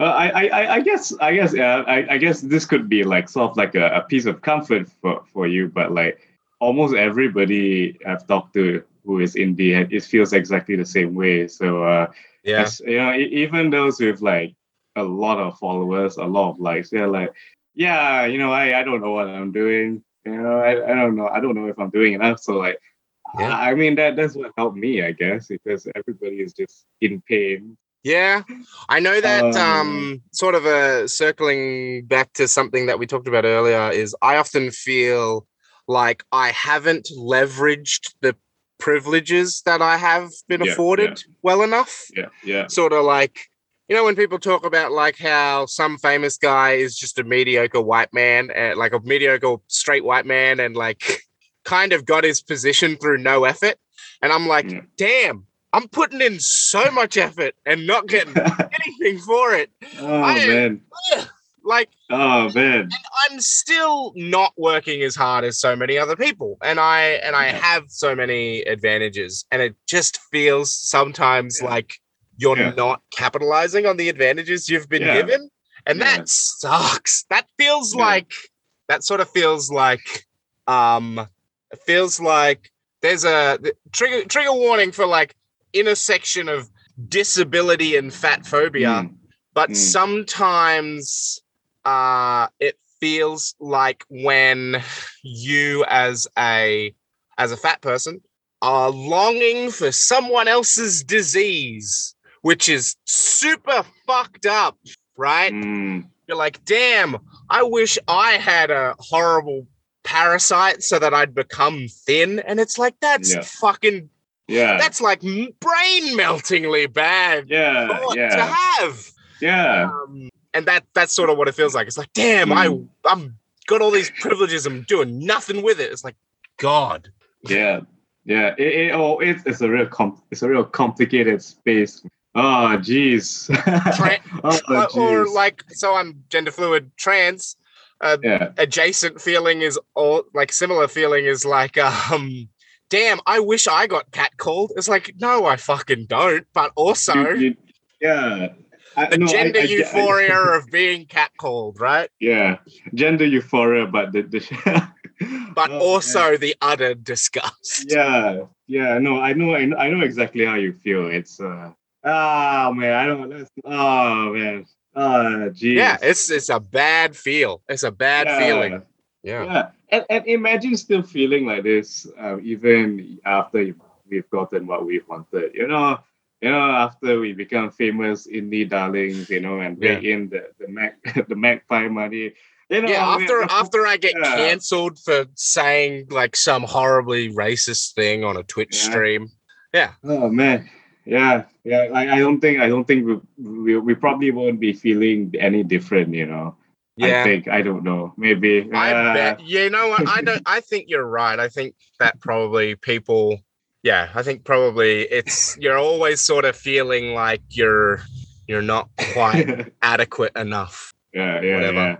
Uh, I, I, I- guess, I guess, yeah, I, I guess this could be like sort of like a, a piece of comfort for, for you, but like almost everybody I've talked to who is indie, it feels exactly the same way. So, uh, Yeah, you know, even those with like a lot of followers, a lot of likes, they're like, yeah, you know, I, I don't know what I'm doing. You know, I, I don't know. I don't know if I'm doing enough. So like, Yeah. I I mean, that that's what helped me, I guess, because everybody is just in pain. Yeah, I know that. Um, Um, sort of a circling back to something that we talked about earlier is I often feel like I haven't leveraged the privileges that I have been Yeah, afforded well enough. Yeah, yeah, Sort of like, you know, when people talk about like how some famous guy is just a mediocre white man, uh, like a mediocre straight white man, and like kind of got his position through no effort. And I'm like, Yeah. damn, I'm putting in so much effort and not getting anything for it. oh I man. Like, oh man, I'm still not working as hard as so many other people, and I and I have so many advantages, and it just feels sometimes Yeah. like you're Yeah. not capitalizing on the advantages you've been Yeah. given, and Yeah. that sucks. That feels like that sort of feels like um, it feels like there's a the- trigger trigger warning for like intersection of disability and fat phobia Mm, but Mm. sometimes uh it feels like when you as a as a fat person are longing for someone else's disease which is super fucked up right mm, you're like damn i wish i had a horrible parasite so that i'd become thin and it's like that's Yeah. fucking yeah, that's like brain meltingly bad yeah, thought to yeah, have yeah, um, and that that's sort of what it feels like. It's like, damn, I Mm. I'm got all these privileges. I'm doing nothing with it. It's like, God, yeah, yeah. It, it, oh, it's, it's a real com- it's a real complicated space. Oh, jeez. Tra- oh, Uh, or like, so I'm gender fluid, trans. Uh, yeah, adjacent feeling is all like similar feeling is like, um, damn, I wish I got catcalled. It's like, no, I fucking don't. But also, You- you- yeah. I, the no, gender I- I- euphoria of being catcalled, right? yeah, gender euphoria, but the, the But Oh, also the utter disgust. yeah, yeah. No, I know, I know, I know exactly how you feel. It's uh, ah man, I don't. That's, oh man, ah, geez. Yeah, it's it's a bad feel. It's a bad Yeah. feeling. Yeah. Yeah, and, and imagine still feeling like this uh, even after we've gotten what we've wanted. You know, you know, after we become famous indie darlings, you know, and bring in the the Mac the Magpie money. You know, Yeah, we- after after I get Yeah. cancelled for saying like some horribly racist thing on a Twitch Yeah. stream. Yeah. Oh man, yeah, yeah. I, I don't think I don't think we, we we probably won't be feeling any different. You know, yeah. I think I don't know. Maybe. I uh, bet you know what I don't I think you're right. I think that probably people yeah, I think probably it's you're always sort of feeling like you're you're not quite adequate enough. yeah, yeah, whatever. yeah.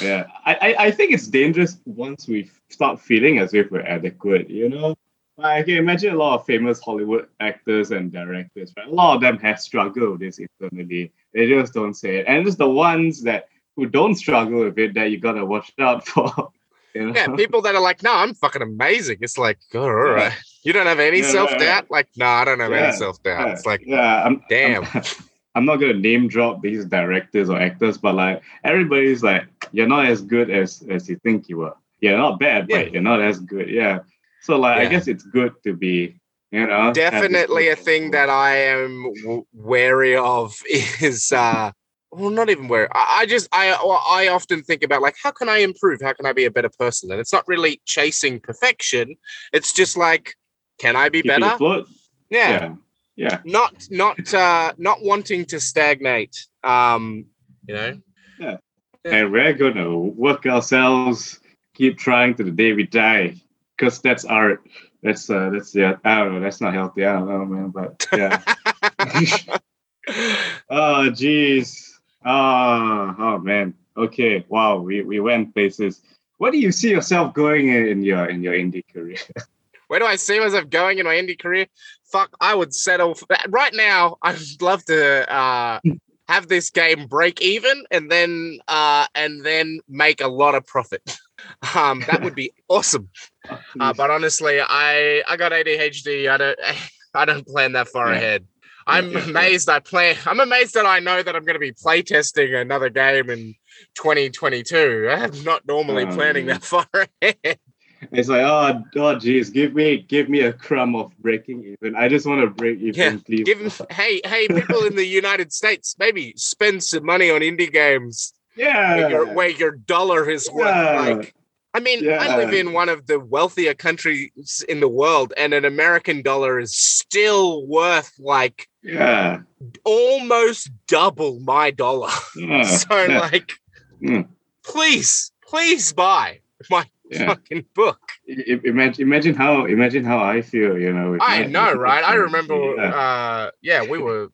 Yeah, I, I, I think it's dangerous once we start feeling as if we're adequate, you know? I can imagine a lot of famous Hollywood actors and directors, right? A lot of them have struggled with this internally. They just don't say it. And it's the ones that who don't struggle with it that you gotta watch out for. You know? Yeah, people that are like, no, I'm fucking amazing. It's like, oh, all Yeah. You don't have any Yeah, self doubt? Like, no, I don't have any self doubt. It's like, yeah, I'm, damn. I'm, I'm not gonna name drop these directors or actors, but like everybody's like, you're not as good as as you think you are. You're not bad, but you're not as good. Yeah. So like, I guess it's good to be, you know, definitely a thing that I am w- wary of is uh well not even wary. I, I just I I often think about like how can I improve? How can I be a better person? And it's not really chasing perfection. It's just like can I be better? afloat. Yeah. Yeah. Yeah. Not not uh not wanting to stagnate. Um you know. Yeah. And we're gonna work ourselves, keep trying to the day we die, because that's art. that's uh, that's yeah. I don't know. That's not healthy. I don't know, man. But yeah. oh, jeez. Ah, oh man. Okay. Wow. We we went places. Where do you see yourself going in, in your in your indie career? Where do I see myself going in my indie career? Fuck, I would settle for, right now. I'd love to uh, have this game break even and then uh, and then make a lot of profit. Um, that would be awesome. Uh, but honestly, I I got ADHD. I don't I don't plan that far Yeah. ahead. I'm amazed I play. I'm amazed that I know that I'm going to be playtesting another game in 2022. I'm not normally Oh, planning that far ahead. It's like, oh, oh, geez, give me, give me a crumb of breaking even. I just want to break even, Yeah, please. Give hey hey people in the United States, maybe spend some money on indie games yeah, where your, where your dollar is worth Yeah. like. I mean, I live in one of the wealthier countries in the world, and an American dollar is still worth like yeah, almost double my dollar. yeah, so, yeah, like, Mm. please, please buy my yeah. fucking book. Imagine, imagine how, imagine how I feel. You know, I know, right? I remember, Yeah. uh, yeah, we were,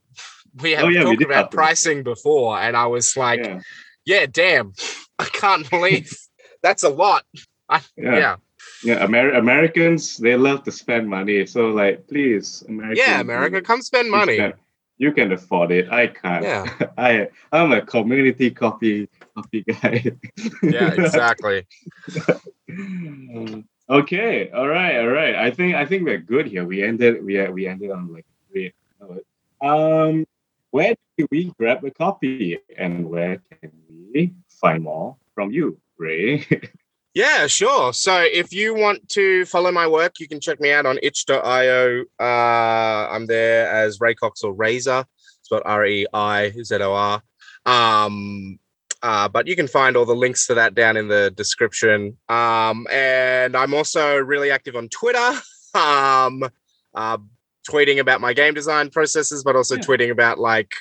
we had Oh, yeah, talked about about pricing before, and I was like, yeah, yeah, damn, I can't believe that's a lot. yeah, Yeah, yeah. Amer- Americans, they love to spend money. So, like, please, America, yeah, America, come spend money. You can afford it. I can't. Yeah, I, I'm a community coffee, coffee guy. yeah, exactly. okay all right all right i think i think we're good here we ended we we ended on like great um where do we grab a copy and where can we find more from you ray Yeah, sure. So if you want to follow my work, you can check me out on itch.io. Uh, I'm there as Ray Cox or Reizor. Spelled R E I Z O R. Um, uh, but you can find all the links to that down in the description. Um, and I'm also really active on Twitter. Um, uh, tweeting about my game design processes, but also Yeah. tweeting about like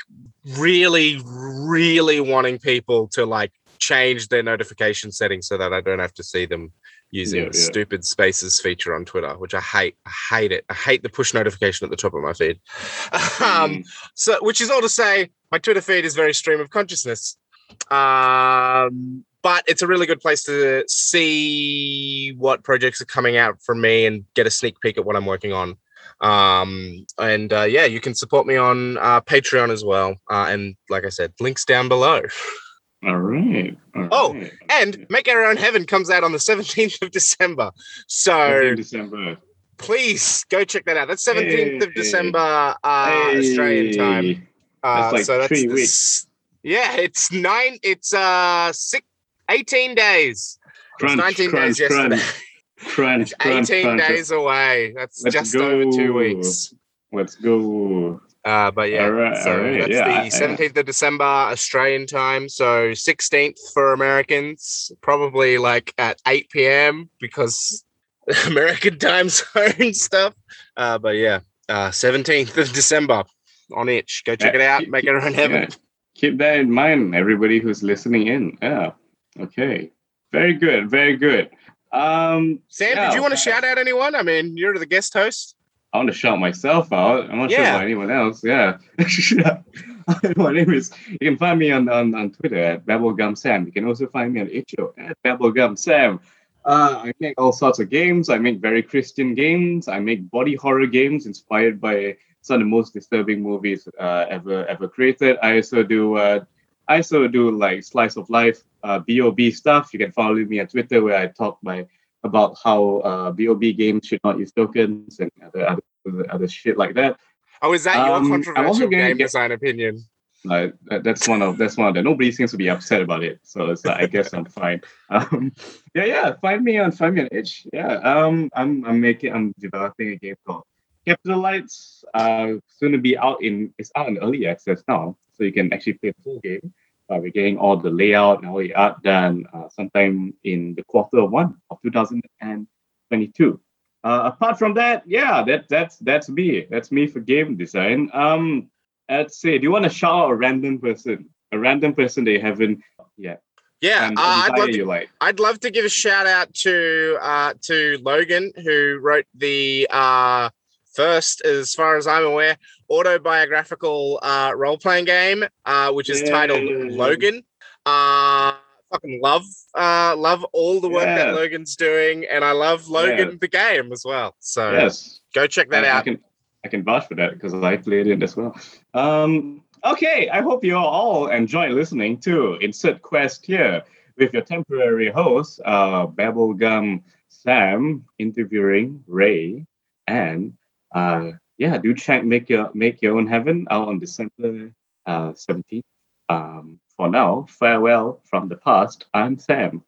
really, really wanting people to like change their notification settings so that I don't have to see them using Yeah, the yeah. stupid spaces feature on Twitter, which I hate. I hate it. I hate the push notification at the top of my feed. um, Mm, so, which is all to say, my Twitter feed is very stream of consciousness. Um, but it's a really good place to see what projects are coming out from me and get a sneak peek at what I'm working on. Um, and uh, yeah, you can support me on uh, Patreon as well. Uh, and like I said, links down below. all right all Oh, right. And Make Our Own Heaven comes out on the 17th of December. So december please go check that out. That's 17th of December uh, Australian time. Uh, That's like so that's three weeks. Yeah, it's nine. It's uh six, 18 days. It was 19 crunch days yesterday. crunch It's 18 crunch days away. That's Let's just over two weeks. let's go Uh, but yeah, All right, so all right, that's yeah, the I- 17th of December Australian time. So 16th for Americans, probably like at 8 p.m. because American time zone stuff. Uh, but yeah, uh, 17th of December on itch. Go check Yeah, it out. keep- Make it around heaven. Yeah. Keep that in mind, everybody who's listening in. Yeah. Okay. Very good. Very good. Um, Sam, did you want to shout out anyone? I mean, you're the guest host. I want to shout myself out. I'm not sure Yeah. about anyone else. Yeah. My name is. You can find me on on, on Twitter at Babblegum Sam. You can also find me on Itch.io at Babblegum Sam. Uh, I make all sorts of games. I make very Christian games. I make body horror games inspired by some of the most disturbing movies uh, ever ever created. I also do uh, I also do like slice of life uh, BoB stuff. You can follow me on Twitter where I talk by about how uh, BoB games should not use tokens and other other, other, shit like that. Oh, is that Um, your controversial game get- design opinion? Like that, that's one of that's one of the nobody seems to be upset about it. So it's like I guess I'm fine. Um, yeah, yeah. Find me on find me on itch. Yeah. Um, I'm I'm making I'm developing a game called Capital Lights. Uh, soon to be out in it's out in early access now, so you can actually play the full game. Uh, we're getting all the layout and all the art done uh, sometime in the quarter one of 2022. Uh, apart from that, yeah, that that's that's me. That's me for game design. Um, let's say, do you want to shout out a random person, a random person that you haven't yet? Yeah, and uh, I'd love to like. I'd love to give a shout out to uh, to Logan who wrote the uh, first, as far as I'm aware, autobiographical uh, role playing game, uh, which is titled Yay. Logan. Uh, fucking love uh, love all the work Yeah. that Logan's doing, and I love Logan Yeah. the game as well. So Yes. go check that I, I out. can I can vouch for that because I played it as well. Um, okay, I hope you all enjoy listening to Insert Quest here with your temporary host, uh, Bubblegum Sam, interviewing Ray, and uh, yeah, do check make your make your own heaven out on December uh, 17th. Um, for now, farewell from the past. I'm Sam.